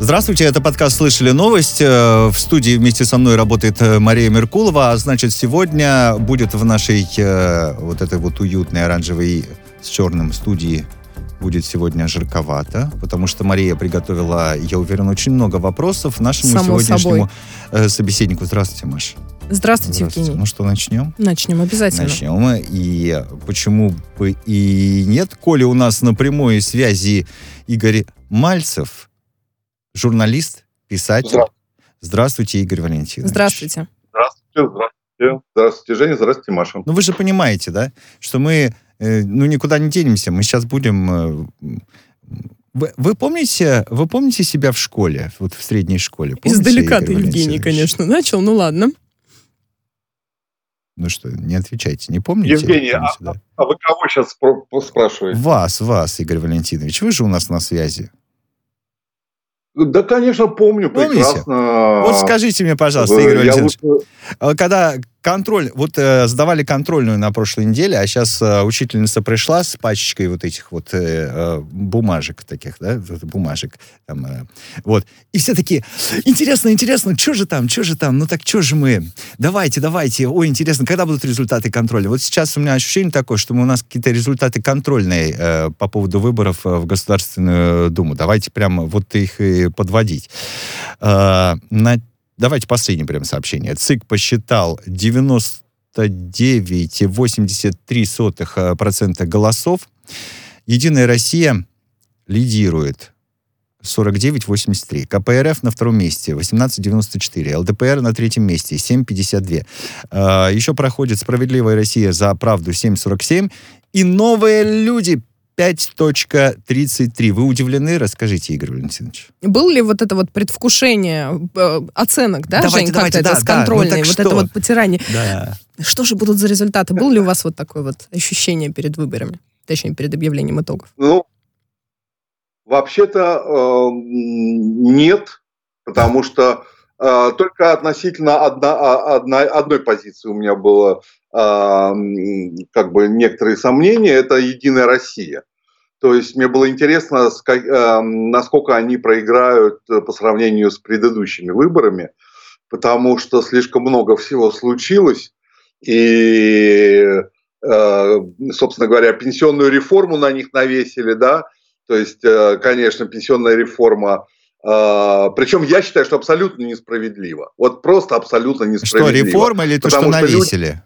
Здравствуйте, это подкаст «Слышали новость». Э, в студии вместе со мной работает э, Мария Меркулова. А значит, сегодня будет в нашей э, вот этой вот уютной оранжевой с черным студии будет сегодня жарковато, потому что Мария приготовила, я уверен, очень много вопросов нашему Само сегодняшнему собой. собеседнику. Здравствуйте, Маша. Здравствуйте, Здравствуйте, Евгений. Ну что, начнем? Начнем, обязательно. Начнем. И почему бы и нет, коли у нас на прямой связи Игорь Мальцев, журналист, писатель. Здравствуйте, здравствуйте Игорь Валентинович. Здравствуйте. Здравствуйте, здравствуйте. Здравствуйте, Женя, здравствуйте, Маша. Ну вы же понимаете, да, что мы э, ну никуда не денемся, мы сейчас будем... Э, вы, вы помните, вы помните себя в школе, вот в средней школе? Помните, Издалека ты, Евгений, конечно, начал, ну ладно. Ну что, не отвечайте, не помните? Евгений, помните, а, да? а вы кого сейчас спрашиваете? Вас, вас, Игорь Валентинович, вы же у нас на связи. Да, конечно, помню Помните? прекрасно. Вот скажите мне, пожалуйста, Игорь Валентинович, лучше... А когда контроль, вот э, сдавали контрольную на прошлой неделе, а сейчас э, учительница пришла с пачечкой вот этих вот э, э, бумажек таких, да, бумажек, там, э, вот, и все такие, интересно, интересно, что же там, что же там, ну так что же мы, давайте, давайте, ой, интересно, когда будут результаты контроля? Вот сейчас у меня ощущение такое, что мы, у нас какие-то результаты контрольные э, по поводу выборов э, в Государственную Думу, давайте прямо вот их и подводить. Э, на Давайте последнее прям сообщение. ЦИК посчитал 99,83% голосов. Единая Россия лидирует 49,83. КПРФ на втором месте 18,94. ЛДПР на третьем месте 7,52. А, еще проходит «Справедливая Россия за правду» 7,47. И «Новые люди» 5.33. Вы удивлены? Расскажите, Игорь Валентинович. Был ли вот это вот предвкушение э, оценок, да, давайте, Жень, давайте, как-то да, это с контрольной, да, ну, вот что? это вот потирание. Да. Что же будут за результаты? Был ли у вас вот такое вот ощущение перед выборами? Точнее, перед объявлением итогов? Ну, вообще-то э, нет, потому что э, только относительно одна, а, одна, одной позиции у меня было э, как бы некоторые сомнения. Это «Единая Россия». То есть мне было интересно, эм, насколько они проиграют э, по сравнению с предыдущими выборами, потому что слишком много всего случилось. И, э, собственно говоря, пенсионную реформу на них навесили, да, то есть, э, конечно, пенсионная реформа причем я считаю, что абсолютно несправедливо. Вот просто абсолютно несправедливо. Что, реформа или то, что навесили? Люди...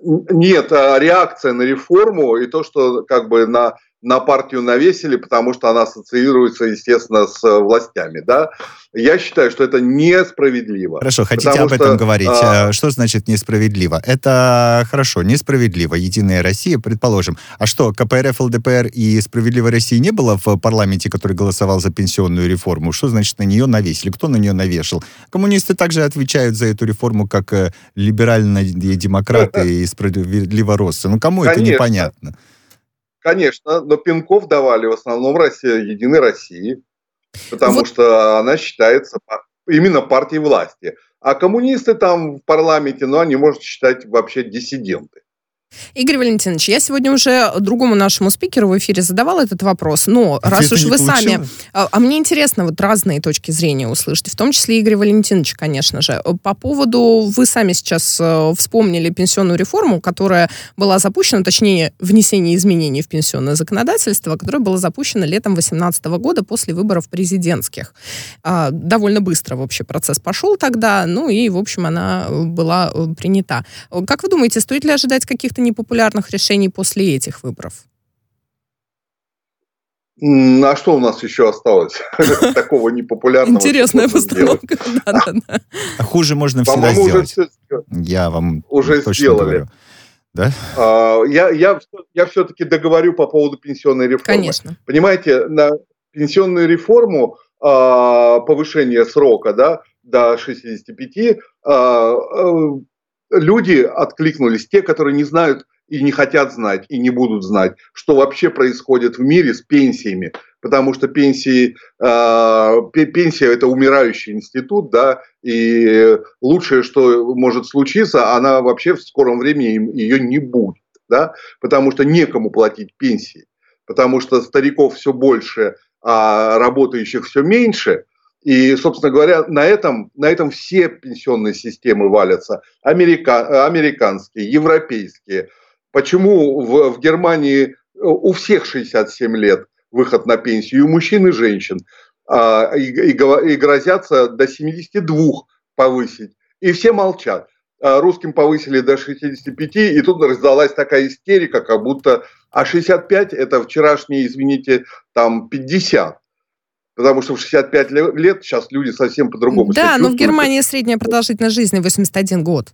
Нет, а реакция на реформу и то, что как бы на на партию навесили, потому что она ассоциируется, естественно, с э, властями, да. Я считаю, что это несправедливо. Хорошо, хотите об этом что, говорить? А... Что значит несправедливо? Это хорошо, несправедливо. Единая Россия, предположим. А что, КПРФ, ЛДПР и Справедливая Россия не было в парламенте, который голосовал за пенсионную реформу? Что значит на нее навесили? Кто на нее навешал? Коммунисты также отвечают за эту реформу, как э, либеральные демократы и справедливороссы. Ну, кому это непонятно? Конечно, но пинков давали в основном Россия, Единой России, потому вот. что она считается именно партией власти. А коммунисты там в парламенте, ну, они, можно считать, вообще диссиденты. Игорь Валентинович, я сегодня уже другому нашему спикеру в эфире задавала этот вопрос, но Ответа раз уж вы получила. сами... А, а мне интересно вот разные точки зрения услышать, в том числе Игорь Валентинович, конечно же. По поводу... Вы сами сейчас э, вспомнили пенсионную реформу, которая была запущена, точнее, внесение изменений в пенсионное законодательство, которое было запущено летом 2018 года после выборов президентских. А, довольно быстро вообще процесс пошел тогда, ну и, в общем, она была э, принята. Как вы думаете, стоит ли ожидать каких-то каких-то непопулярных решений после этих выборов? А что у нас еще осталось такого непопулярного? Интересная постановка. А хуже можно всегда сделать. Я вам уже сделали. Да? А, я, я, я все-таки договорю по поводу пенсионной реформы. Конечно. Понимаете, на пенсионную реформу а, повышение срока да, до 65 люди откликнулись, те, которые не знают и не хотят знать, и не будут знать, что вообще происходит в мире с пенсиями, потому что пенсии, э, пенсия – это умирающий институт, да, и лучшее, что может случиться, она вообще в скором времени ее не будет, да, потому что некому платить пенсии, потому что стариков все больше, а работающих все меньше – И, собственно говоря, на этом, на этом все пенсионные системы валятся. Америка, американские, европейские. Почему в, в Германии у всех 67 лет выход на пенсию, и у мужчин, и женщин, а, и, и, и грозятся до 72 повысить. И все молчат. А русским повысили до 65, и тут раздалась такая истерика, как будто, а 65 это вчерашние, извините, там 50. Потому что в 65 лет сейчас люди совсем по-другому. Да, но в Германии средняя продолжительность жизни 81 год.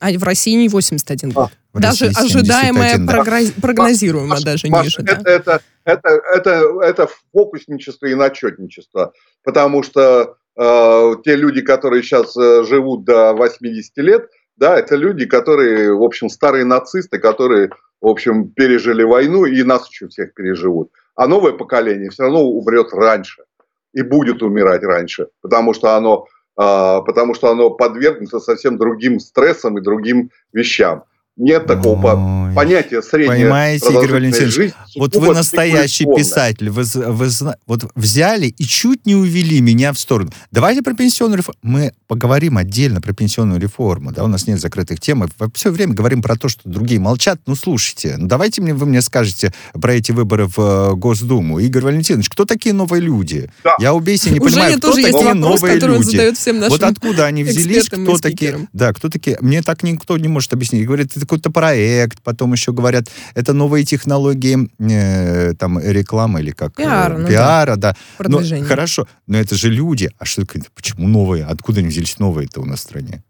А в России не 81 год. А, даже ожидаемая, да. прогноз... прогнозируемая Маш, даже Маш, ниже. Это, да. это, это, это, это фокусничество и начетничество. Потому что э, те люди, которые сейчас э, живут до 80 лет, да, это люди, которые, в общем, старые нацисты, которые, в общем, пережили войну и нас еще всех переживут. А новое поколение все равно умрет раньше и будет умирать раньше, потому что оно, а, потому что оно подвергнуто совсем другим стрессам и другим вещам. Нет такого Ой. понятия средняя Понимаете, Игорь Валентинович, жизнь, вот вы настоящий писатель, вы, вы вот взяли и чуть не увели меня в сторону. Давайте про пенсионную реформу. Мы поговорим отдельно про пенсионную реформу, да, у нас нет закрытых тем, мы все время говорим про то, что другие молчат. Ну, слушайте, ну, давайте мне, вы мне скажете про эти выборы в э, Госдуму. Игорь Валентинович, кто такие новые люди? Да. Я убейся, не понимаю, кто такие вопрос, новые люди. Всем вот откуда они взялись, кто такие? Да, кто такие? Мне так никто не может объяснить. Говорит, какой-то проект, потом еще говорят, это новые технологии э, там рекламы или как? Пиара, ну пиара, да. да. Но, хорошо, но это же люди. А что почему новые? Откуда они взялись новые-то у нас в стране?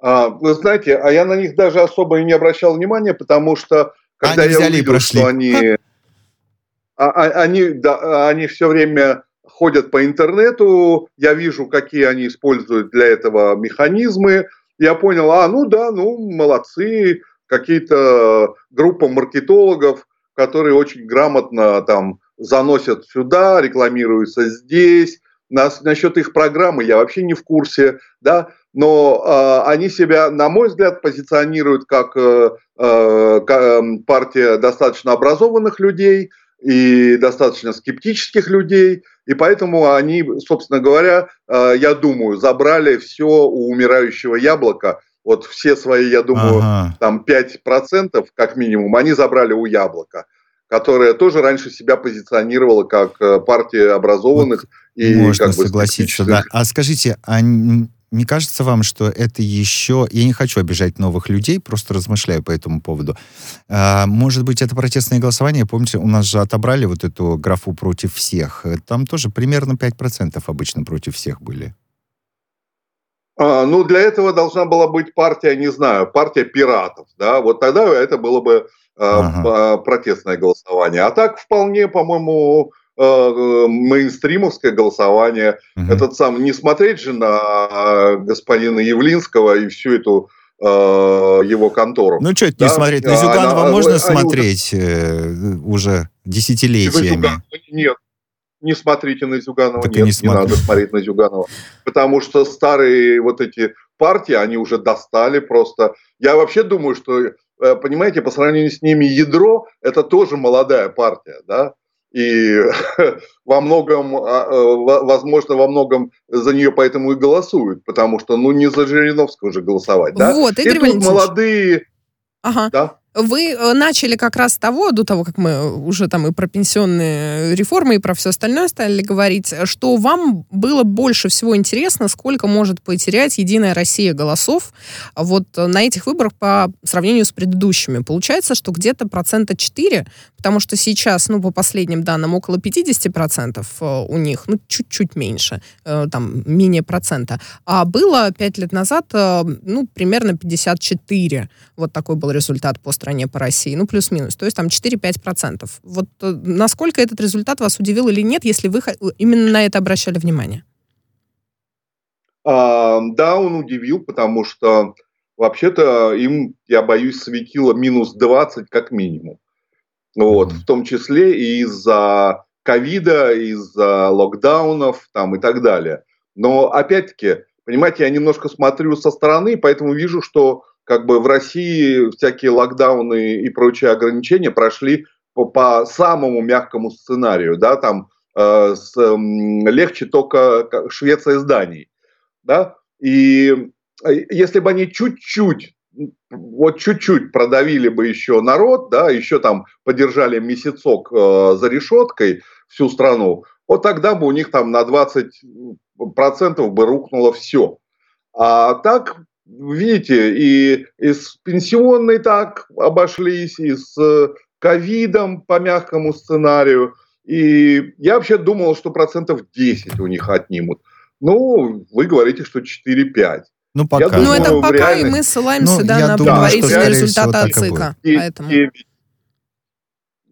А, вы знаете, а я на них даже особо и не обращал внимания, потому что когда они я увидел, что они, а, а, они, да, они все время ходят по интернету, я вижу, какие они используют для этого механизмы, я понял, а, ну да, ну, молодцы, какие-то группа маркетологов, которые очень грамотно там заносят сюда, рекламируются здесь. Нас, насчет их программы я вообще не в курсе, да, но э, они себя, на мой взгляд, позиционируют как э, э, партия достаточно образованных людей и достаточно скептических людей – и поэтому они, собственно говоря, э, я думаю, забрали все у умирающего яблока. Вот все свои, я думаю, ага. там 5% как минимум, они забрали у яблока которая тоже раньше себя позиционировала как э, партия образованных вот и можно как бы согласиться, да. А скажите, а не кажется вам, что это еще... Я не хочу обижать новых людей, просто размышляю по этому поводу. А, может быть, это протестное голосование. Помните, у нас же отобрали вот эту графу против всех. Там тоже примерно 5% обычно против всех были. А, ну, для этого должна была быть партия, не знаю, партия пиратов. Да? Вот тогда это было бы а, ага. протестное голосование. А так вполне, по-моему, э, мейнстримовское голосование. Угу. Этот сам не смотреть же на господина Явлинского и всю эту э, его контору. Ну, что это да? не смотреть? На Зюганова а, можно смотреть уже... Э, уже десятилетиями? Нет, не смотрите на Зюганова, так нет, не, не надо смотреть на Зюганова. Потому что старые вот эти партии, они уже достали просто. Я вообще думаю, что, э, понимаете, по сравнению с ними ядро, это тоже молодая партия, да, и во многом, а, э, возможно, во многом за нее поэтому и голосуют, потому что, ну, не за Жириновского же голосовать, да? Вот, Игорь и тут молодые... Ага. Да? Вы э, начали как раз с того, до того, как мы уже там и про пенсионные реформы, и про все остальное стали говорить, что вам было больше всего интересно, сколько может потерять Единая Россия голосов вот на этих выборах по сравнению с предыдущими. Получается, что где-то процента 4, потому что сейчас, ну, по последним данным, около 50% э, у них, ну, чуть-чуть меньше, э, там, менее процента. А было 5 лет назад, ну, примерно 54. Вот такой был результат по стране, по России, ну, плюс-минус, то есть там 4-5%. Вот э, насколько этот результат вас удивил или нет, если вы именно на это обращали внимание? А, да, он удивил, потому что вообще-то им, я боюсь, светило минус 20 как минимум. Вот, в том числе и из-за ковида, из-за локдаунов там и так далее. Но опять-таки, понимаете, я немножко смотрю со стороны, поэтому вижу, что как бы в России всякие локдауны и прочие ограничения прошли по, по самому мягкому сценарию, да, там э, с, э, легче только Швеция с Данией. Да? И э, если бы они чуть-чуть вот чуть-чуть продавили бы еще народ, да, еще там подержали месяцок э, за решеткой всю страну, вот тогда бы у них там на 20% бы рухнуло все. А так, видите, и, и с пенсионной так обошлись, и с э, ковидом по мягкому сценарию. И я вообще думал, что процентов 10 у них отнимут. Ну, вы говорите, что 4-5. Ну, пока. Я ну, это пока, реальности... и мы ссылаемся ну, да, на думаю, предварительные результаты ОЦИКа. Поэтому...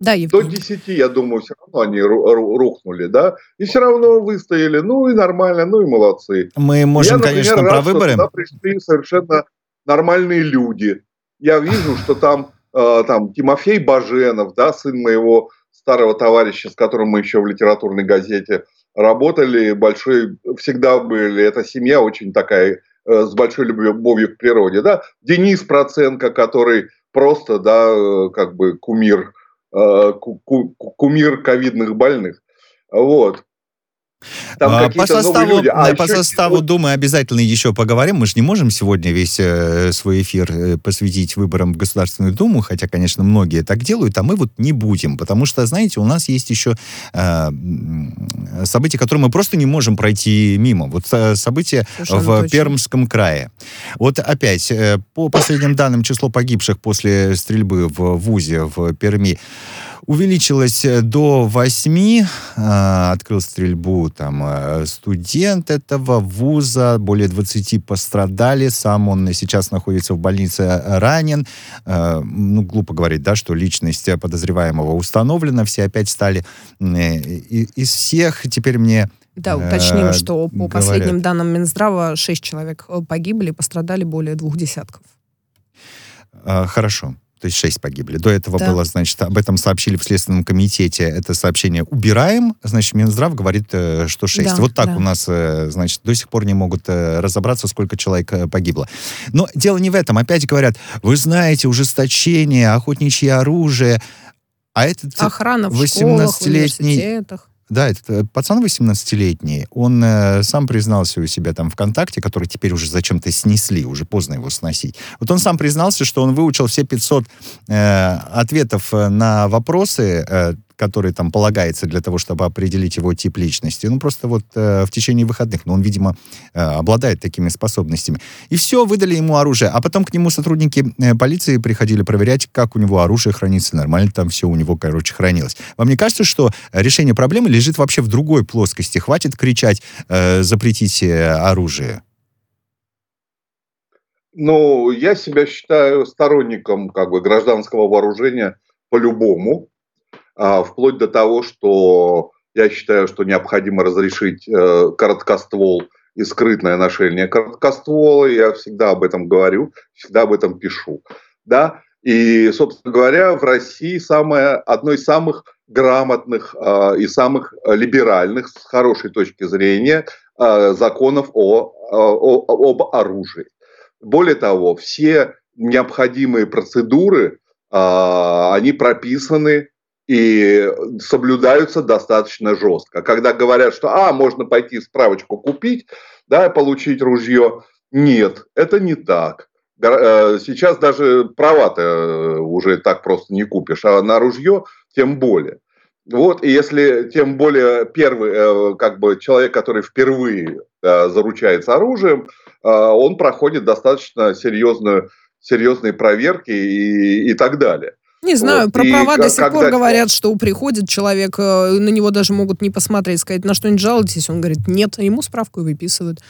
Да, Евгений. До 10, я думаю, все равно они рухнули, да, и все равно выстояли, ну и нормально, ну и молодцы. Мы можем, я, например, конечно, рад, про выборы. Что пришли совершенно нормальные люди. Я вижу, что там, э, там Тимофей Баженов, да, сын моего старого товарища, с которым мы еще в литературной газете работали, большой, всегда были, эта семья очень такая с большой любовью к природе, да, Денис Проценко, который просто, да, э, как бы кумир, э, кумир ковидных больных, вот. Там а, по составу, люди. А по составу. Думы обязательно еще поговорим. Мы же не можем сегодня весь э, свой эфир э, посвятить выборам в Государственную Думу, хотя, конечно, многие так делают, а мы вот не будем, потому что, знаете, у нас есть еще э, события, которые мы просто не можем пройти мимо. Вот э, события Совершенно в точно. Пермском крае. Вот опять, э, по последним данным, число погибших после стрельбы в ВУЗе в Перми увеличилось э, до 8. А, открыл стрельбу там э, студент этого вуза. Более 20 пострадали. Сам он сейчас находится в больнице э, ранен. Ну, глупо говорить, да, что личность подозреваемого установлена. Все опять стали из всех. Теперь мне да, уточним, что по говорят. последним данным Минздрава 6 человек погибли, пострадали более двух десятков. Хорошо то есть 6 погибли. До этого да. было, значит, об этом сообщили в Следственном комитете, это сообщение убираем, значит, Минздрав говорит, э, что 6. Да, вот так да. у нас, э, значит, до сих пор не могут э, разобраться, сколько человек погибло. Но дело не в этом. Опять говорят, вы знаете, ужесточение, охотничье оружие, а этот Охрана в 18-летний... да, этот э, пацан 18-летний, он э, сам признался у себя там ВКонтакте, который теперь уже зачем-то снесли, уже поздно его сносить. Вот он сам признался, что он выучил все 500 э, ответов э, на вопросы э, который там полагается для того, чтобы определить его тип личности. Ну, просто вот э, в течение выходных. Но ну, он, видимо, э, обладает такими способностями. И все, выдали ему оружие. А потом к нему сотрудники э, полиции приходили проверять, как у него оружие хранится. Нормально там все у него, короче, хранилось. Вам не кажется, что решение проблемы лежит вообще в другой плоскости? Хватит кричать э, «запретите оружие». Ну, я себя считаю сторонником как бы гражданского вооружения по-любому, вплоть до того, что я считаю, что необходимо разрешить э, короткоствол и скрытное ношение короткоствола. Я всегда об этом говорю, всегда об этом пишу. Да? И, собственно говоря, в России самое, одно из самых грамотных э, и самых либеральных, с хорошей точки зрения, э, законов о, о, об оружии. Более того, все необходимые процедуры, э, они прописаны и соблюдаются достаточно жестко. Когда говорят, что а, можно пойти справочку купить, да, получить ружье, нет, это не так. Э, сейчас даже права-то э, уже так просто не купишь, а на ружье тем более. Вот, и если тем более первый, э, как бы человек, который впервые заручается оружием, он проходит достаточно серьезную, серьезные проверки и, и так далее. Не знаю, вот. про права и до сих пор говорят, что приходит человек, э, на него даже могут не посмотреть, сказать, на что-нибудь жалуетесь, он говорит, нет, ему справку и выписывают.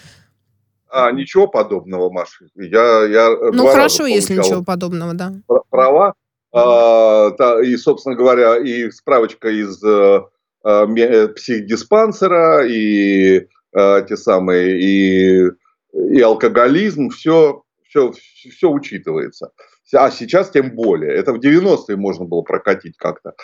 А, ничего подобного, Маша. Я, я ну, хорошо, если ничего подобного, да. Права. А, та, и, собственно говоря, и справочка из а, психдиспансера, и а, те самые, и, и алкоголизм, все, все, все учитывается. А сейчас тем более. Это в 90-е можно было прокатить как-то.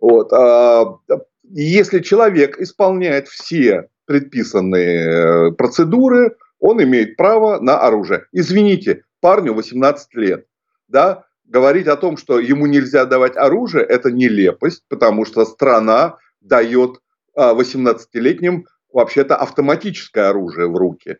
Вот. А, если человек исполняет все предписанные э, процедуры, он имеет право на оружие. Извините, парню 18 лет. Да? Говорить о том, что ему нельзя давать оружие, это нелепость, потому что страна дает 18-летним вообще-то автоматическое оружие в руки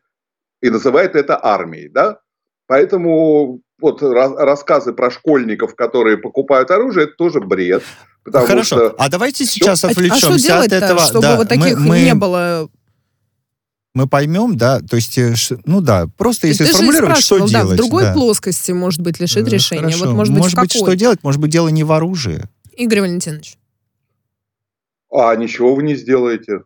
и называет это армией, да? Поэтому вот рассказы про школьников, которые покупают оружие, это тоже бред. Хорошо. Что... А давайте сейчас все... отвлечемся а, что от этого. Чтобы да, вот таких мы, мы... не было мы поймем, да, то есть, э, ну да, просто если Ты сформулировать, что да, делать. в другой да. плоскости, может быть, лишит решения. Хорошо. Вот, может быть, может быть что делать? Может быть, дело не в оружии. Игорь Валентинович. А ничего вы не сделаете.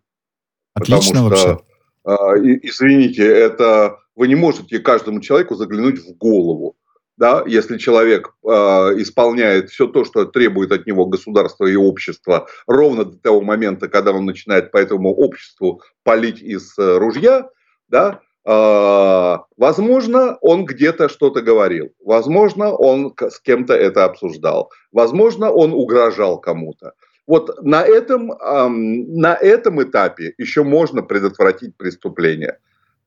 Отлично потому что, вообще. извините, это вы не можете каждому человеку заглянуть в голову да, если человек э, исполняет все то, что требует от него государство и общество, ровно до того момента, когда он начинает по этому обществу палить из э, ружья, да, э, возможно, он где-то что-то говорил, возможно, он с кем-то это обсуждал, возможно, он угрожал кому-то. Вот на этом, э, на этом этапе еще можно предотвратить преступление,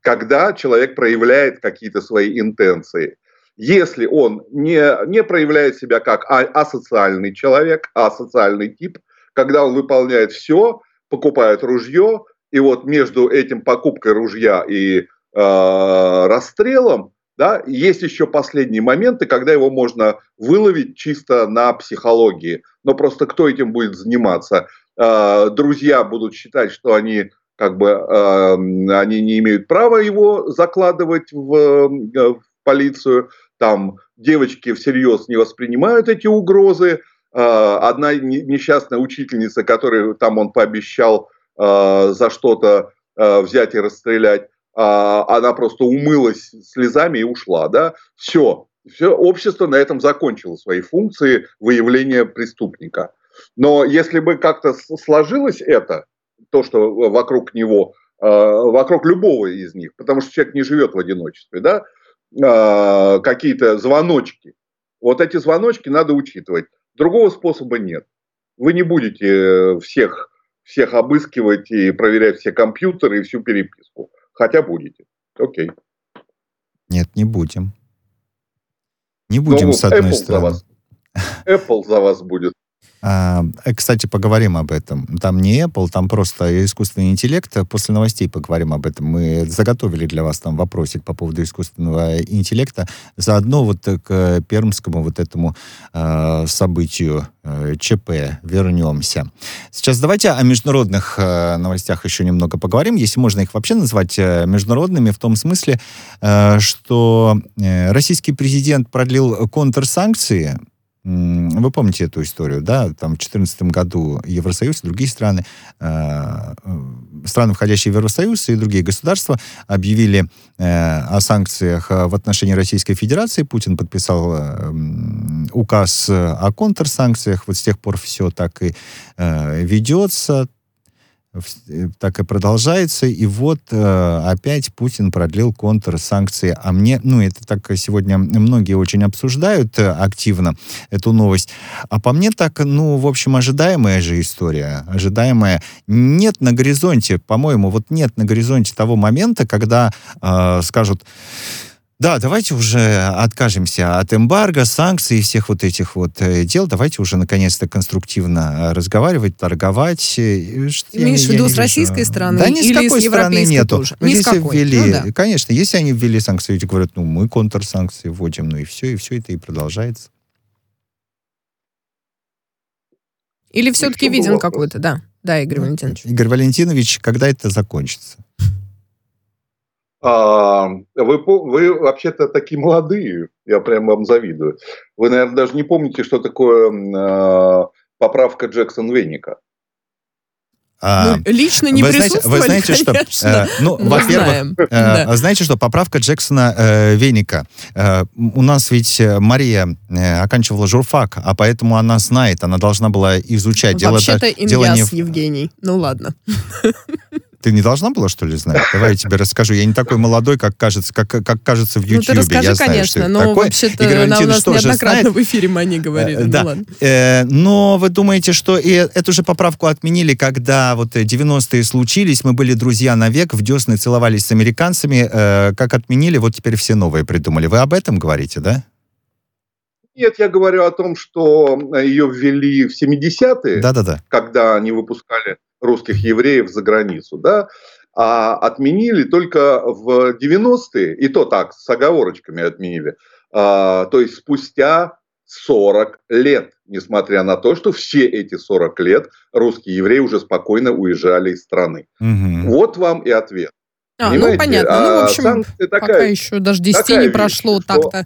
когда человек проявляет какие-то свои интенции – если он не, не проявляет себя как а, асоциальный человек, асоциальный тип, когда он выполняет все, покупает ружье, и вот между этим покупкой ружья и э, расстрелом, да, есть еще последние моменты, когда его можно выловить чисто на психологии. Но просто кто этим будет заниматься? Э, друзья будут считать, что они как бы э, они не имеют права его закладывать в, э, в полицию там девочки всерьез не воспринимают эти угрозы. А, одна несчастная учительница, которой там он пообещал а, за что-то а, взять и расстрелять, она просто умылась слезами и ушла, да, все, все, общество на этом закончило свои функции выявления преступника. Но если бы как-то сложилось это, то, что вокруг него, вокруг любого из них, потому что человек не живет в одиночестве, да, э, какие-то звоночки. Вот эти звоночки надо учитывать. Другого способа нет. Вы не будете всех, всех обыскивать и проверять все компьютеры и всю переписку. Хотя будете. Окей. Нет, не будем. Не будем, ну, с одной Apple стороны. За вас. Apple за вас будет. А, э, кстати, поговорим об этом. Там не Apple, там просто искусственный интеллект. После новостей поговорим об этом. Мы заготовили для вас там вопросик по поводу искусственного интеллекта. Заодно вот к пермскому вот этому э, событию э, ЧП вернемся. Сейчас давайте о международных э, новостях еще немного поговорим, если можно их вообще назвать э, международными, в том смысле, э, что э, российский президент продлил контрсанкции вы помните эту историю, да? Там в 2014 году Евросоюз и другие страны, э, э, страны, входящие в Евросоюз и другие государства объявили э, о санкциях в отношении Российской Федерации. Путин подписал указ о контрсанкциях. Вот с тех пор все так и ведется так и продолжается. И вот э, опять Путин продлил контрсанкции. А мне, ну, это так сегодня многие очень обсуждают э, активно эту новость. А по мне так, ну, в общем, ожидаемая же история. Ожидаемая. Нет на горизонте, по-моему, вот нет на горизонте того момента, когда э, скажут да, давайте уже откажемся от эмбарго, санкций и всех вот этих вот э, дел. Давайте уже наконец-то конструктивно э, разговаривать, торговать. Э, Имеешь в виду с российской стороны да, ни или с какой с стороны нету. Тоже? Ни если какой. ввели, ну, да. конечно, если они ввели санкции, эти говорят, ну мы контрсанкции вводим, ну и все, и все это и продолжается. Или все-таки виден какой-то, да. Да, Игорь ну, Валентинович. Игорь Валентинович, когда это закончится? А, вы, вы вообще-то такие молодые, я прям вам завидую. Вы, наверное, даже не помните, что такое э, поправка Джексон Веника. А, ну, лично не вы знаете, вы знаете, что, э, ну, во-первых, э, да. знаете что, поправка Джексона э, Веника. Э, у нас ведь э, Мария э, оканчивала журфак, а поэтому она знает, она должна была изучать. Вообще-то дело, дело не... Евгений. Ну ладно. Ты не должна была, что ли, знать? Давай я тебе расскажу. Я не такой молодой, как кажется, как, как кажется в YouTube. Ну, ты расскажи, я знаю, конечно, но такой. вообще-то Игорь она у нас неоднократно в эфире Мани говорили. Э, да. Ну, э, но вы думаете, что и эту же поправку отменили, когда вот 90-е случились, мы были друзья навек, в десны целовались с американцами, э, как отменили, вот теперь все новые придумали. Вы об этом говорите, да? Нет, я говорю о том, что ее ввели в 70-е, да -да -да. когда они выпускали русских евреев за границу, да, а отменили только в 90-е, и то так, с оговорочками отменили, а, то есть спустя 40 лет, несмотря на то, что все эти 40 лет русские евреи уже спокойно уезжали из страны. Угу. Вот вам и ответ. А, ну, Понимаете? ну понятно. А ну, в общем, такая, пока еще даже 10 не прошло вещь, так-то.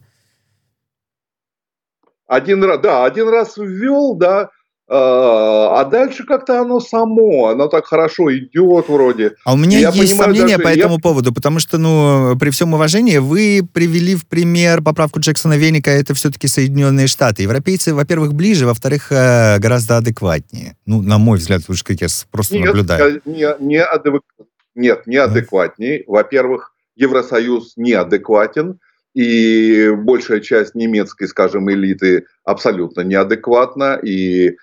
Один раз, да, один раз ввел, да, а, а дальше как-то оно само, оно так хорошо идет вроде. А у меня я есть понимаю, сомнения по этому я... поводу, потому что, ну, при всем уважении, вы привели в пример поправку Джексона Веника, это все-таки Соединенные Штаты. Европейцы, во-первых, ближе, во-вторых, э, гораздо адекватнее. Ну, на мой взгляд, уж как я просто Нет, наблюдаю. Не, не адек... Нет, неадекватней. Во-первых, Евросоюз неадекватен, и большая часть немецкой, скажем, элиты абсолютно неадекватна, и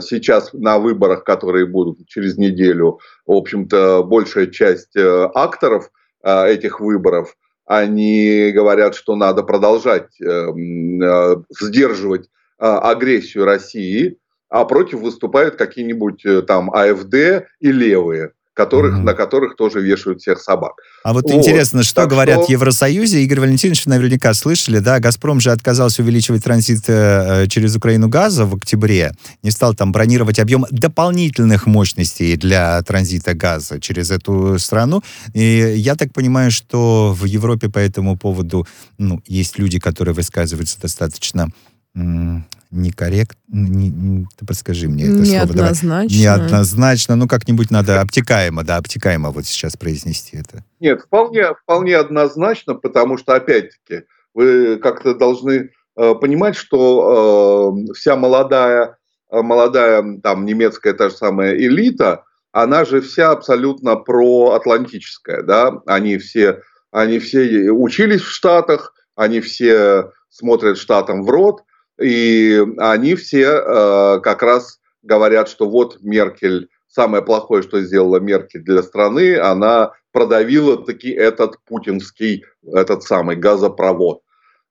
сейчас на выборах, которые будут через неделю, в общем-то, большая часть э, акторов э, этих выборов, они говорят, что надо продолжать сдерживать агрессию России, а против выступают какие-нибудь там АФД и левые которых, mm-hmm. на которых тоже вешают всех собак. А вот, вот. интересно, что так говорят что... в Евросоюзе. Игорь Валентинович, наверняка слышали, да, «Газпром» же отказался увеличивать транзит э, через Украину газа в октябре, не стал там бронировать объем дополнительных мощностей для транзита газа через эту страну. И я так понимаю, что в Европе по этому поводу ну, есть люди, которые высказываются достаточно некорректно, не, не, ты подскажи мне это Неоднозначно. слово. Давай. Неоднозначно. Ну, как-нибудь надо обтекаемо, да, обтекаемо вот сейчас произнести это. Нет, вполне, вполне однозначно, потому что, опять-таки, вы как-то должны э, понимать, что э, вся молодая, э, молодая там немецкая та же самая элита, она же вся абсолютно проатлантическая, да, они все, они все учились в Штатах, они все смотрят Штатам в рот, и они все э, как раз говорят, что вот Меркель, самое плохое, что сделала Меркель для страны, она продавила таки этот путинский, этот самый газопровод.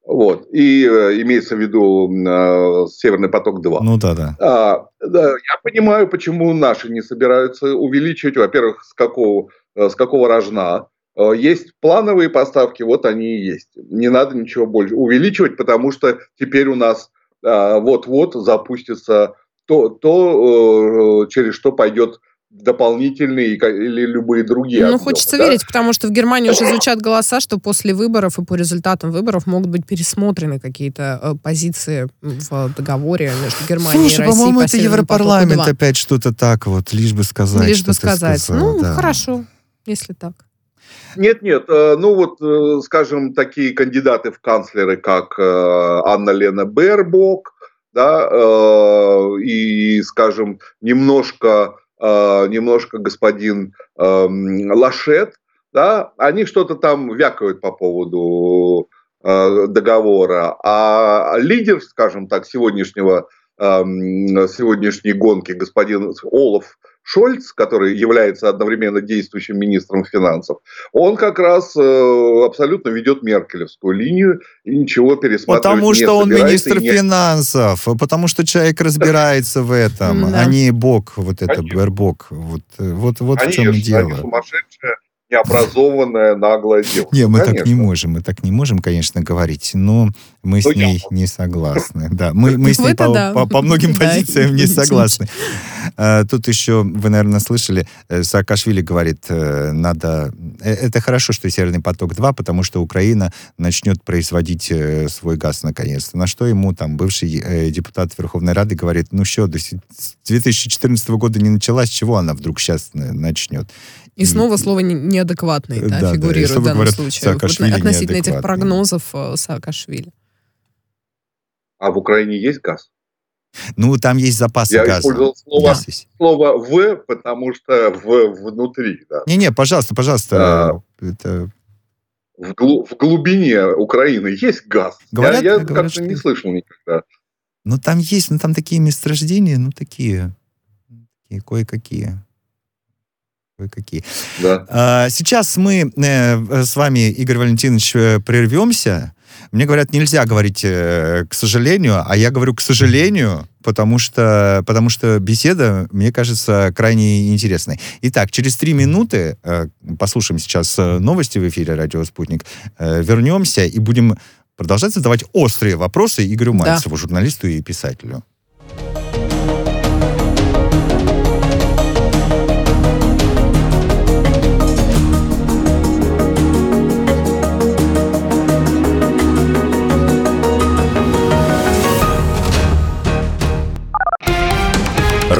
Вот. И э, имеется в виду э, Северный поток-2. Ну да, да. А, да. Я понимаю, почему наши не собираются увеличивать. Во-первых, с какого, э, с какого рожна. Э, есть плановые поставки, вот они и есть. Не надо ничего больше увеличивать, потому что теперь у нас э, вот-вот запустится то, то э, через что пойдет дополнительные или любые другие. Ну, объемы, хочется да? верить, потому что в Германии уже звучат голоса, что после выборов и по результатам выборов могут быть пересмотрены какие-то позиции в договоре между Германией Слушай, и Россией. по-моему, по это Европарламент опять что-то так вот, лишь бы сказать. Лишь бы сказать. Сказал, ну, да. хорошо, если так. Нет, нет, э, ну вот, э, скажем, такие кандидаты в канцлеры, как э, Анна Лена Бербок, да, и, скажем, немножко, немножко господин эм, Лашет, да, они что-то там вякают по поводу договора, а лидер, скажем так, сегодняшнего эм, сегодняшней гонки господин Олаф Шольц, который является одновременно действующим министром финансов, он как раз э, абсолютно ведет меркелевскую линию и ничего пересматривать Потому что он министр не... финансов, потому что человек разбирается в этом, а не бог, вот это, Бербок. Вот, вот, вот в чем дело. Они сумасшедшие необразованная, наглая девушка. Не, мы конечно. так не можем, мы так не можем, конечно, говорить, но мы с ну, ней не согласны. Да, мы, мы с ней по, да. по, по многим позициям не согласны. А, тут еще, вы, наверное, слышали, э, Саакашвили говорит, э, надо... Э, это хорошо, что Северный поток-2, потому что Украина начнет производить свой газ наконец-то. На что ему там бывший депутат Верховной Рады говорит, ну что, с 2014 года не началась, чего она вдруг сейчас начнет? И снова слово неадекватный да, да, фигурирует да. в данном говорят, случае. Вот относительно этих прогнозов э, Саакашвили. А в Украине есть газ? Ну, там есть запасы Я газа. Я использовал слово, слово «в», потому что «в» внутри. Да. Не-не, пожалуйста, пожалуйста. А, это... в, глу- в глубине Украины есть газ. Говорят, я я говорят, как-то не слышал никогда. Ну, там есть, ну, там такие месторождения, ну, такие, такие кое-какие какие. Да. А, сейчас мы э, с вами, Игорь Валентинович, э, прервемся. Мне говорят, нельзя говорить э, к сожалению, а я говорю к сожалению, потому что, потому что беседа, мне кажется, крайне интересной. Итак, через три минуты, э, послушаем сейчас э, новости в эфире «Радио Спутник», э, вернемся и будем продолжать задавать острые вопросы Игорю Мальцеву, да. журналисту и писателю.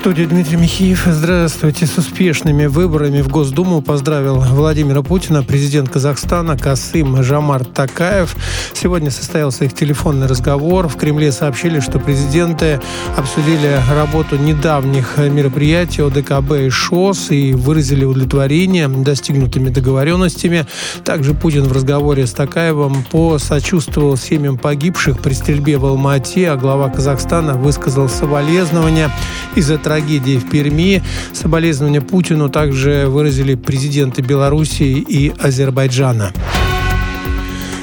студии Дмитрий Михеев. Здравствуйте. С успешными выборами в Госдуму поздравил Владимира Путина президент Казахстана Касым Жамар Такаев. Сегодня состоялся их телефонный разговор. В Кремле сообщили, что президенты обсудили работу недавних мероприятий ОДКБ и ШОС и выразили удовлетворение достигнутыми договоренностями. Также Путин в разговоре с Такаевым посочувствовал семьям погибших при стрельбе в Алмате, а глава Казахстана высказал соболезнования из-за трагедии в Перми. Соболезнования Путину также выразили президенты Белоруссии и Азербайджана.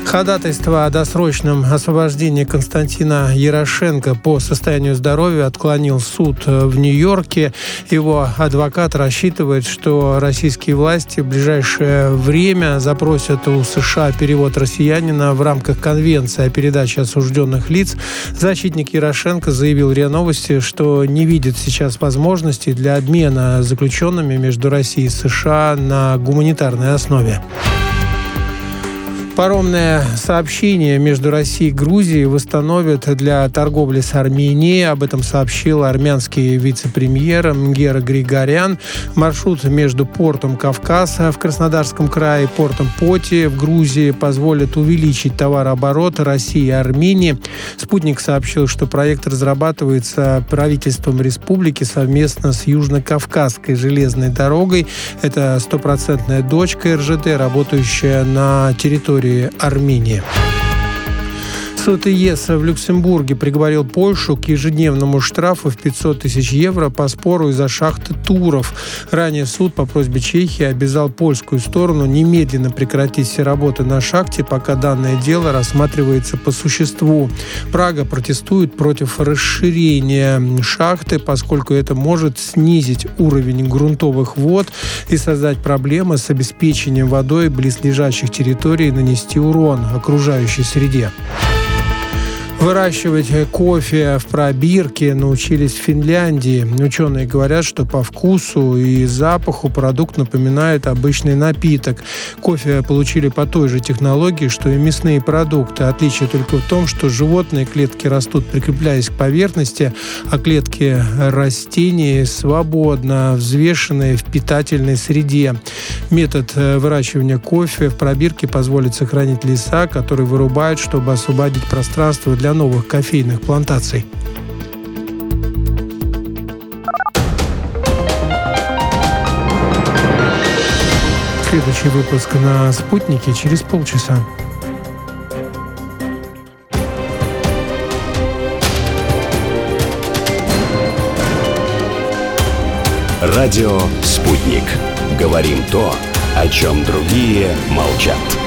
Ходатайство о досрочном освобождении Константина Ярошенко по состоянию здоровья отклонил суд в Нью-Йорке. Его адвокат рассчитывает, что российские власти в ближайшее время запросят у США перевод россиянина в рамках Конвенции о передаче осужденных лиц. Защитник Ярошенко заявил РИА Новости, что не видит сейчас возможности для обмена заключенными между Россией и США на гуманитарной основе. Паромное сообщение между Россией и Грузией восстановят для торговли с Арменией. Об этом сообщил армянский вице-премьер Мгера Григорян. Маршрут между портом Кавказа в Краснодарском крае и портом Поти в Грузии позволит увеличить товарооборот России и Армении. Спутник сообщил, что проект разрабатывается правительством республики совместно с Южно-Кавказской железной дорогой. Это стопроцентная дочка РЖД, работающая на территории территории Армении. Суд ИЕС в Люксембурге приговорил Польшу к ежедневному штрафу в 500 тысяч евро по спору из-за шахты Туров. Ранее суд по просьбе Чехии обязал польскую сторону немедленно прекратить все работы на шахте, пока данное дело рассматривается по существу. Прага протестует против расширения шахты, поскольку это может снизить уровень грунтовых вод и создать проблемы с обеспечением водой близлежащих территорий и нанести урон окружающей среде. Выращивать кофе в пробирке научились в Финляндии. Ученые говорят, что по вкусу и запаху продукт напоминает обычный напиток. Кофе получили по той же технологии, что и мясные продукты. Отличие только в том, что животные клетки растут, прикрепляясь к поверхности, а клетки растений свободно взвешенные в питательной среде. Метод э, выращивания кофе в пробирке позволит сохранить леса, которые вырубают, чтобы освободить пространство для для новых кофейных плантаций. Следующий выпуск на «Спутнике» через полчаса. Радио «Спутник». Говорим то, о чем другие молчат.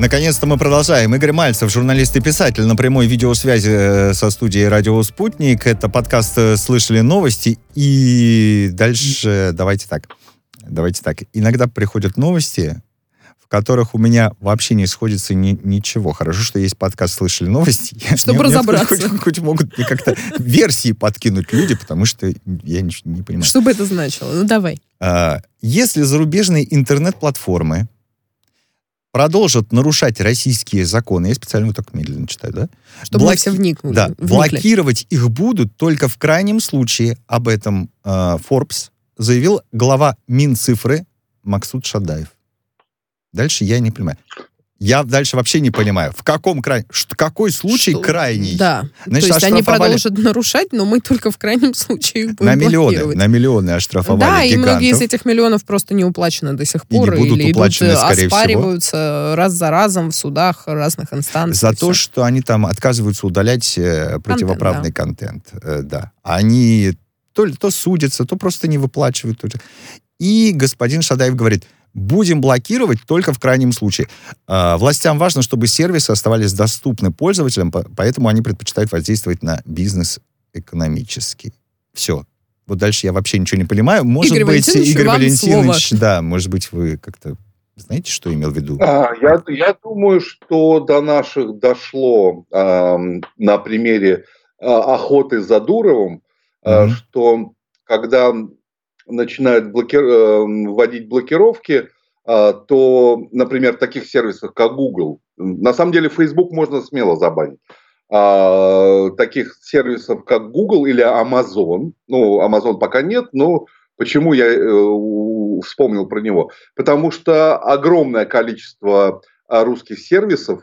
Наконец-то мы продолжаем. Игорь Мальцев, журналист и писатель, на прямой видеосвязи э, со студией «Радио Спутник». Это подкаст э, «Слышали новости». И дальше давайте так. Давайте так. Иногда приходят новости, в которых у меня вообще не сходится ни, ничего. Хорошо, что есть подкаст «Слышали новости». Чтобы мне, разобраться. Мне хоть, хоть могут мне как-то версии подкинуть люди, потому что я ничего не понимаю. Что бы это значило? Ну, давай. А, если зарубежные интернет-платформы продолжат нарушать российские законы, я специально вот так медленно читаю, да? Чтобы Блоки... все вникнули. Да, вникли. блокировать их будут только в крайнем случае. Об этом э, Forbes заявил глава Минцифры Максут Шадаев. Дальше я не понимаю. Я дальше вообще не понимаю, в каком край... Какой случай что? крайний? Да, Значит, то есть они продолжат нарушать, но мы только в крайнем случае их будем На миллионы, на миллионы оштрафовали Да, гигантов. и многие из этих миллионов просто не уплачены до сих пор. И не будут или уплачены, идут, скорее оспариваются всего. раз за разом в судах разных инстанций. За то, что они там отказываются удалять э, противоправный контент. контент да. да. Они то, то судятся, то просто не выплачивают. И господин Шадаев говорит, будем блокировать только в крайнем случае. А, властям важно, чтобы сервисы оставались доступны пользователям, поэтому они предпочитают воздействовать на бизнес экономический. Все. Вот дальше я вообще ничего не понимаю. Может Игорь быть, Валентинович, Игорь Валентинович, слово. да, может быть, вы как-то знаете, что имел в виду? А, я, я думаю, что до наших дошло э, на примере э, охоты за Дуровым, э, mm-hmm. что когда начинают блокир... вводить блокировки, то, например, таких сервисов, как Google, на самом деле Facebook можно смело забанить, таких сервисов, как Google или Amazon, ну, Amazon пока нет, но почему я э, вспомнил про него? Потому что огромное количество русских сервисов,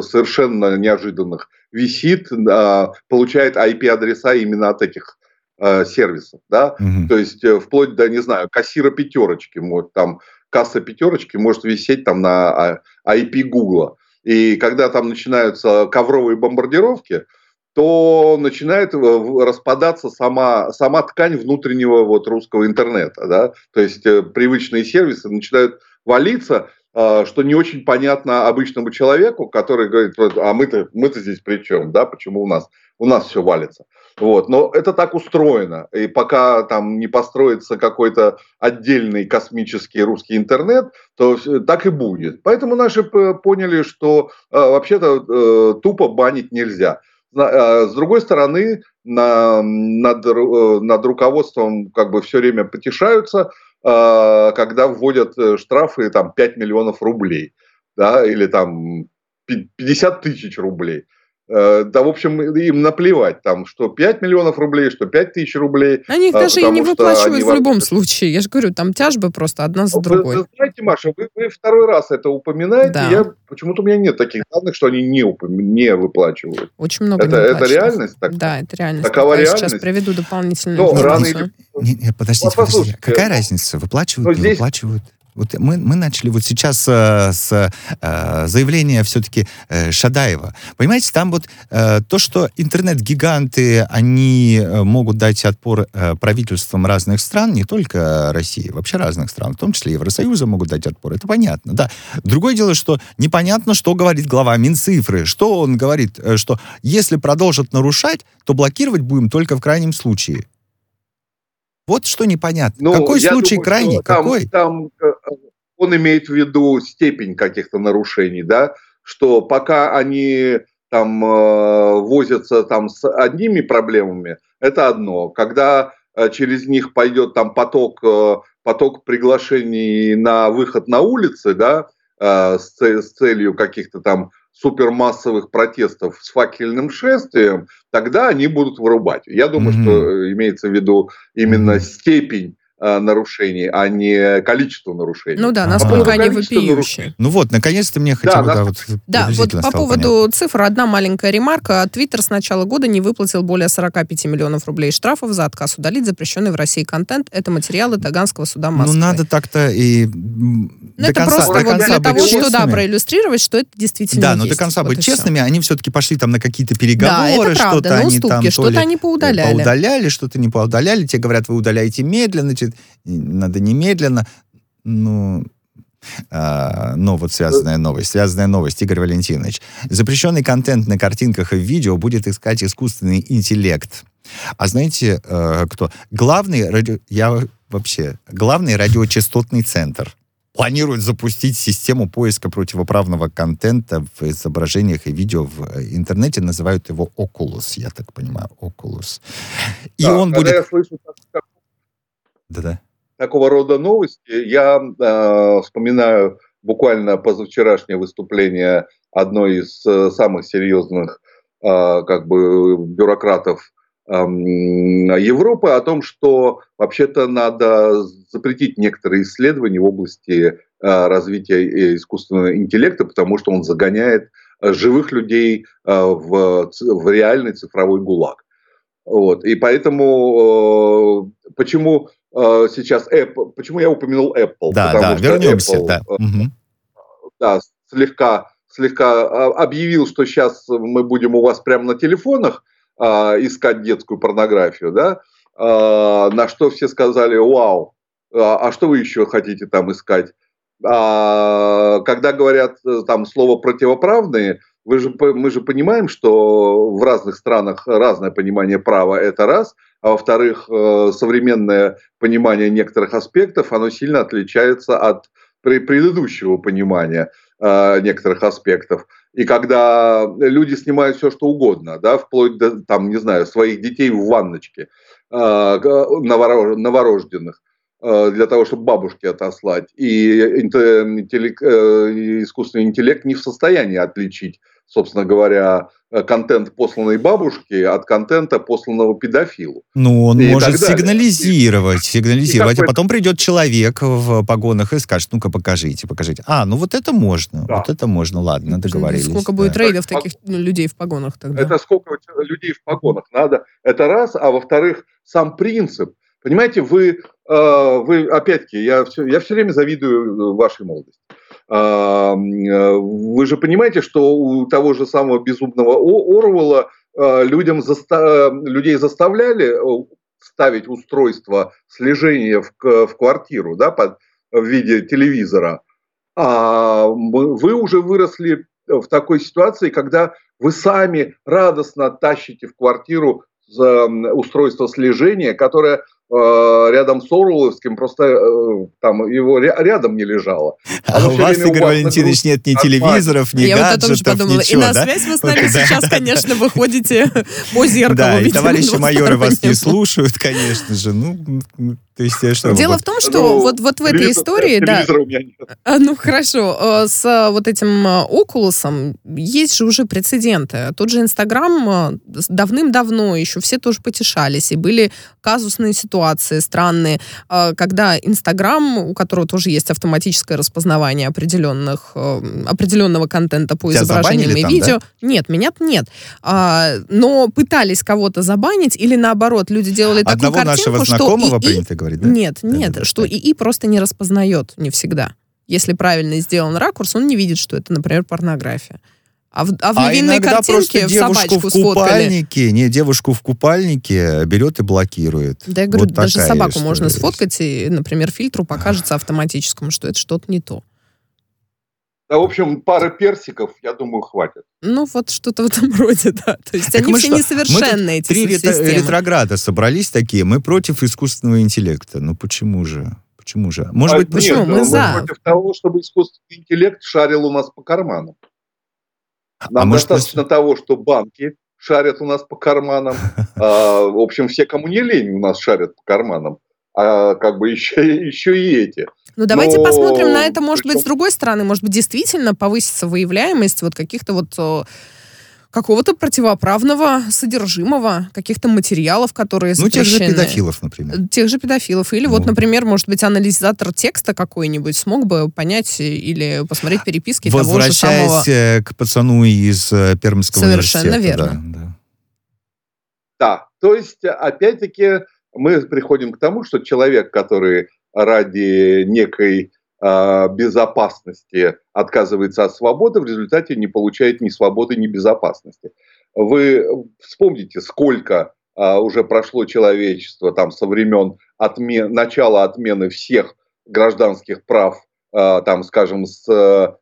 совершенно неожиданных, висит, получает IP-адреса именно от этих э, сервисов, да, Мгм. то есть э, вплоть до, не знаю, кассира пятерочки, может, там касса пятерочки может висеть там на а, IP Гугла. И когда там начинаются ковровые бомбардировки, то начинает э, распадаться сама, сама ткань внутреннего вот русского интернета, да, то есть э, привычные сервисы начинают валиться, а, что не очень понятно обычному человеку, который говорит, а мы-то, мы-то здесь при чем, да, почему у нас, у нас все валится. Вот. Но это так устроено. И пока там не построится какой-то отдельный космический русский интернет, то так и будет. Поэтому наши поняли, что э, вообще-то э, тупо банить нельзя. Э, С другой стороны, на- над, э, над руководством как бы все время потешаются, когда вводят э, штрафы там 5 миллионов рублей, да, или там пи- 50 тысяч рублей. Э, Да, в общем, им наплевать, там, что 5 миллионов рублей, что 5 тысяч рублей. Они их а, даже и не выплачивают в любом случае. Я же говорю, там тяжбы просто одна за Вы- другой. Вы, знаете, Маша, вы, вы второй раз это упоминаете. Да. Я почему-то у меня нет таких данных, что они не, упом- не выплачивают. Очень много Это, это реальность так? Да, это реальность. Такова такая. Сейчас реальность? приведу дополнительную Ну, рано информацию. или Не, не, подождите, Вот подождите. послушайте. Какая разница, выплачивают, Ну, не здесь- выплачивают? Вот мы, мы начали вот сейчас э, с э, заявления все-таки э, Шадаева. Понимаете, там вот э, то, что интернет-гиганты, они э, могут дать отпор э, правительствам разных стран, не только России, вообще разных стран, в том числе Евросоюза могут дать отпор, это понятно, да. Другое дело, что непонятно, что говорит глава Минцифры, что он говорит, э, что если продолжат нарушать, то блокировать будем только в крайнем случае. Вот что непонятно. Ну, Какой случай думаю, крайний? там- Какой? Там, э, он имеет в виду степень каких-то нарушений, да, что пока они там э, возятся там с одними проблемами, это одно. Когда э, через них пойдет там поток, поток приглашений на выход на улицы, да, с целью каких-то там супермассовых протестов с факельным шествием, тогда они будут вырубать. Я думаю, Мгм. что э, имеется в виду именно степень нарушений, а не количество нарушений. Ну да, Ага. насколько они Количество вопиющие. Ну вот, наконец-то мне хотя бы, да, да, вот Да, вот по поводу понятно. цифр одна маленькая ремарка. Твиттер с начала года не выплатил более 45 миллионов рублей штрафов за отказ удалить запрещенный в России контент. Это материалы Таганского суда Ну, Москвы. надо так-то и Ну, до это конца, просто до вот для того, что, да, честными. проиллюстрировать, что это действительно Да, но есть. до конца Вот быть честными, они все-таки пошли там на какие-то Да, переговоры, правда, что-то они уступки, там то что-то они поудаляли. поудаляли, что-то не поудаляли. Те говорят, вы удаляете медленно, значит, и надо немедленно. Ну, а, ну, вот связанная новость. Связанная новость, Игорь Валентинович. Запрещенный контент на картинках и видео будет искать искусственный интеллект. А знаете, э, кто? Главный радио... Я вообще... Главный радиочастотный центр планирует запустить систему поиска противоправного контента в изображениях и видео в э, интернете. Называют его Oculus, я так понимаю, Oculus. И Да, он когда будет... я слышу так- так- Да-да. такого рода новости, я э, вспоминаю буквально позавчерашнее выступление одной из э, самых серьезных э, как бы бюрократов эм, Европы о том, что вообще-то надо запретить некоторые исследования в области развития искусственного интеллекта, потому что он загоняет живых людей в, в реальный цифровой гулаг. Вот. И поэтому почему сейчас Apple, почему я упомянул Apple? Да, потому да, вернемся. Apple, да. да, слегка, слегка объявил, что сейчас мы будем у вас прямо на телефонах искать детскую порнографию, да, на что все сказали, вау, а, а что вы еще хотите там искать? А, когда говорят э, там слово противоправные, вы же, мы же понимаем, что в разных странах разное понимание права – это раз, а во-вторых, э, современное понимание некоторых аспектов, оно сильно отличается от предыдущего понимания э, некоторых аспектов. И когда люди снимают все, что угодно, да, вплоть до, там, не знаю, своих детей в ванночке, новорожденных, Э, для того, чтобы бабушке отослать. И искусственный интеллект не в состоянии отличить, собственно говоря, э, контент посланной бабушки от контента посланного педофилу. Ну, он и может сигнализировать, сигнализировать, а потом придет человек в погонах и скажет, ну-ка покажите, покажите. А, ну вот это можно, да. вот это можно, ладно, договорились. Сколько да. будет рейдов таких ну, людей в погонах тогда? Это сколько людей в погонах надо, это раз, а во-вторых, сам принцип. Понимаете, вы а, вы, опять-таки, я все, я все время завидую вашей молодости. А, вы же понимаете, что у того же самого безумного Орвелла а, людям заста... людей заставляли э, ставить устройство слежения в, в квартиру да, под, в виде телевизора. А вы уже выросли в такой ситуации, когда вы сами радостно тащите в квартиру устройство слежения, которое Э, рядом с Орловским, просто э, там его рядом не лежало. А, а у вас, Игорь Валентинович, нет ни телевизоров, ни Я гаджетов, вот о том же подумала. Ничего, и на да? связь вы с нами сейчас, конечно, выходите по зеркалу. Да, и товарищи майоры вас не слушают, конечно же. Ну, то есть, что, Дело в том, что ну, вот, вот в этой истории, да, а, ну хорошо, э, с вот этим Окулусом есть же уже прецеденты. Тот же Инстаграм давным-давно еще все тоже потешались, и были казусные ситуации странные, когда Инстаграм, у которого тоже есть автоматическое распознавание определенных, э, определенного контента по Тебя изображениям и там, видео. Да? Нет, меня нет. А, но пытались кого-то забанить, или наоборот, люди делали Одного такую картинку, нашего знакомого что принято говорить, да? Нет, нет, да, что да. ИИ просто не распознает не всегда. Если правильно сделан ракурс, он не видит, что это, например, порнография. А в, а в а иногда картинке в девушку в купальнике, сфоткали. не, девушку в купальнике берет и блокирует. Да, я говорю, вот даже собаку можно сфоткать, и, например, фильтру покажется автоматическому, что это что-то не то. Да, в общем, пары персиков, я думаю, хватит. Ну, вот что-то в этом роде, да. То есть так они все что? несовершенные, эти Три ретрограда собрались такие, мы против искусственного интеллекта. Ну, почему же? Почему же? Может а, быть, почему? Нет, мы, мы за. против того, чтобы искусственный интеллект шарил у нас по карманам. Нам а достаточно может... того, что банки шарят у нас по карманам. А, в общем, все, кому не лень, у нас шарят по карманам. А как бы еще, еще и эти. Ну, давайте Но... посмотрим на это, может Причем... быть, с другой стороны. Может быть, действительно повысится выявляемость вот каких-то вот какого-то противоправного содержимого, каких-то материалов, которые запрещены. Ну, тех же педофилов, например. Тех же педофилов. Или ну. вот, например, может быть, анализатор текста какой-нибудь смог бы понять или посмотреть переписки того же самого... Возвращаясь э, к пацану из э, Пермского Совершенно университета. верно. Да, да. да, то есть, опять-таки, мы приходим к тому, что человек, который ради некой а, безопасности отказывается от свободы, в результате не получает ни свободы, ни безопасности. Вы вспомните, сколько а, уже прошло человечество там со времен отмен, начала отмены всех гражданских прав, а, там, скажем, с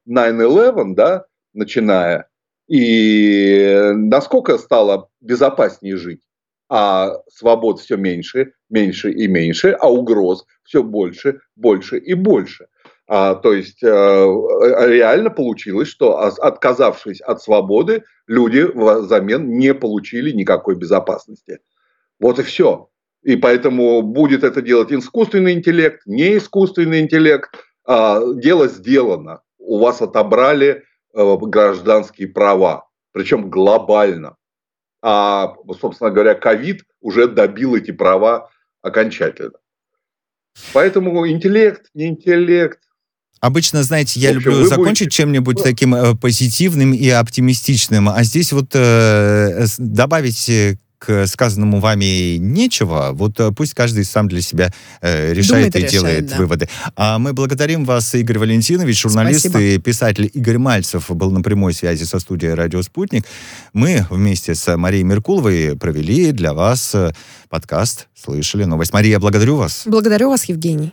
9-11, да, начиная, и насколько стало безопаснее жить, а свобод все меньше, меньше и меньше, а угроз все больше, больше и больше. А, то есть э, реально получилось, что отказавшись от свободы, люди взамен не получили никакой безопасности. Вот и все. И поэтому будет это делать искусственный интеллект, не искусственный интеллект. А, дело сделано. У вас отобрали э, гражданские права, причем глобально. А, собственно говоря, ковид уже добил эти права окончательно. Поэтому интеллект, не интеллект, Обычно, знаете, я общем, люблю закончить будете... чем-нибудь таким э, позитивным и оптимистичным, а здесь вот э, добавить к сказанному вами нечего. Вот э, пусть каждый сам для себя э, решает Думает, и решает, делает да. выводы. А мы благодарим вас, Игорь Валентинович, журналист Спасибо. и писатель Игорь Мальцев был на прямой связи со студией «Радио Спутник». Мы вместе с Марией Меркуловой провели для вас э, подкаст «Слышали новость». Мария, благодарю вас. Благодарю вас, Евгений.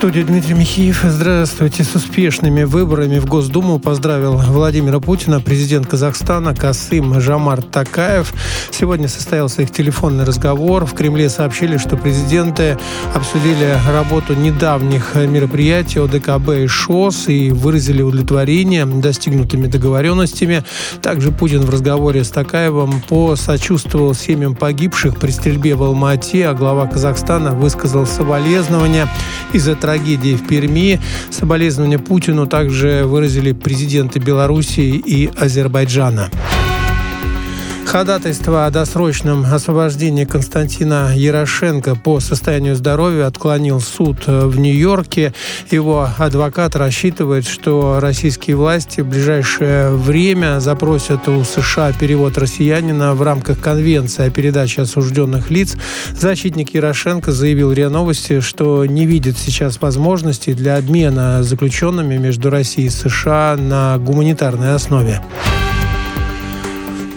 студии Дмитрий Михеев. Здравствуйте. С успешными выборами в Госдуму поздравил Владимира Путина президент Казахстана Касым Жамар Такаев. Сегодня состоялся их телефонный разговор. В Кремле сообщили, что президенты обсудили работу недавних мероприятий ОДКБ и ШОС и выразили удовлетворение достигнутыми договоренностями. Также Путин в разговоре с Такаевым посочувствовал семьям погибших при стрельбе в Алма-Ате, а глава Казахстана высказал соболезнования из-за трагедии в Перми. Соболезнования Путину также выразили президенты Белоруссии и Азербайджана. Ходатайство о досрочном освобождении Константина Ярошенко по состоянию здоровья отклонил суд в Нью-Йорке. Его адвокат рассчитывает, что российские власти в ближайшее время запросят у США перевод россиянина в рамках Конвенции о передаче осужденных лиц. Защитник Ярошенко заявил РИА Новости, что не видит сейчас возможности для обмена заключенными между Россией и США на гуманитарной основе.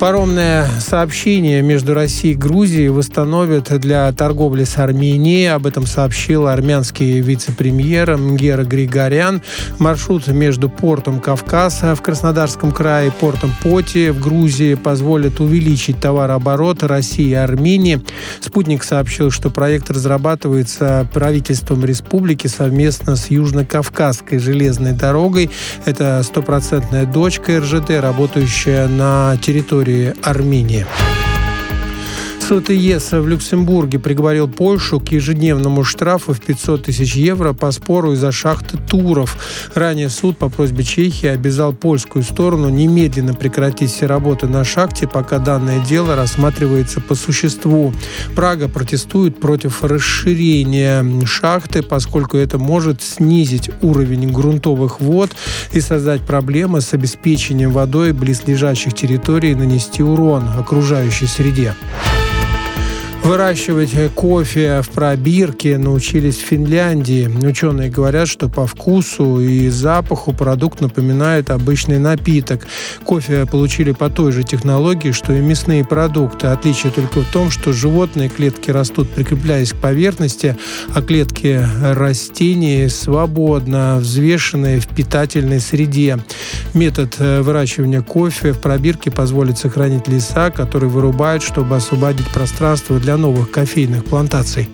Паромное сообщение между Россией и Грузией восстановят для торговли с Арменией. Об этом сообщил армянский вице-премьер Мгера Григорян. Маршрут между портом Кавказа в Краснодарском крае и портом Поти в Грузии позволит увеличить товарооборот России и Армении. Спутник сообщил, что проект разрабатывается правительством республики совместно с Южно-Кавказской железной дорогой. Это стопроцентная дочка РЖД, работающая на территории территории Армении. Суд ЕС в Люксембурге приговорил Польшу к ежедневному штрафу в 500 тысяч евро по спору из-за шахты Туров. Ранее суд по просьбе Чехии обязал польскую сторону немедленно прекратить все работы на шахте, пока данное дело рассматривается по существу. Прага протестует против расширения шахты, поскольку это может снизить уровень грунтовых вод и создать проблемы с обеспечением водой близлежащих территорий и нанести урон окружающей среде. Выращивать кофе в пробирке научились в Финляндии. Ученые говорят, что по вкусу и запаху продукт напоминает обычный напиток. Кофе получили по той же технологии, что и мясные продукты. Отличие только в том, что животные клетки растут, прикрепляясь к поверхности, а клетки растений свободно взвешенные в питательной среде. Метод э, выращивания кофе в пробирке позволит сохранить леса, которые вырубают, чтобы освободить пространство для новых кофейных плантаций.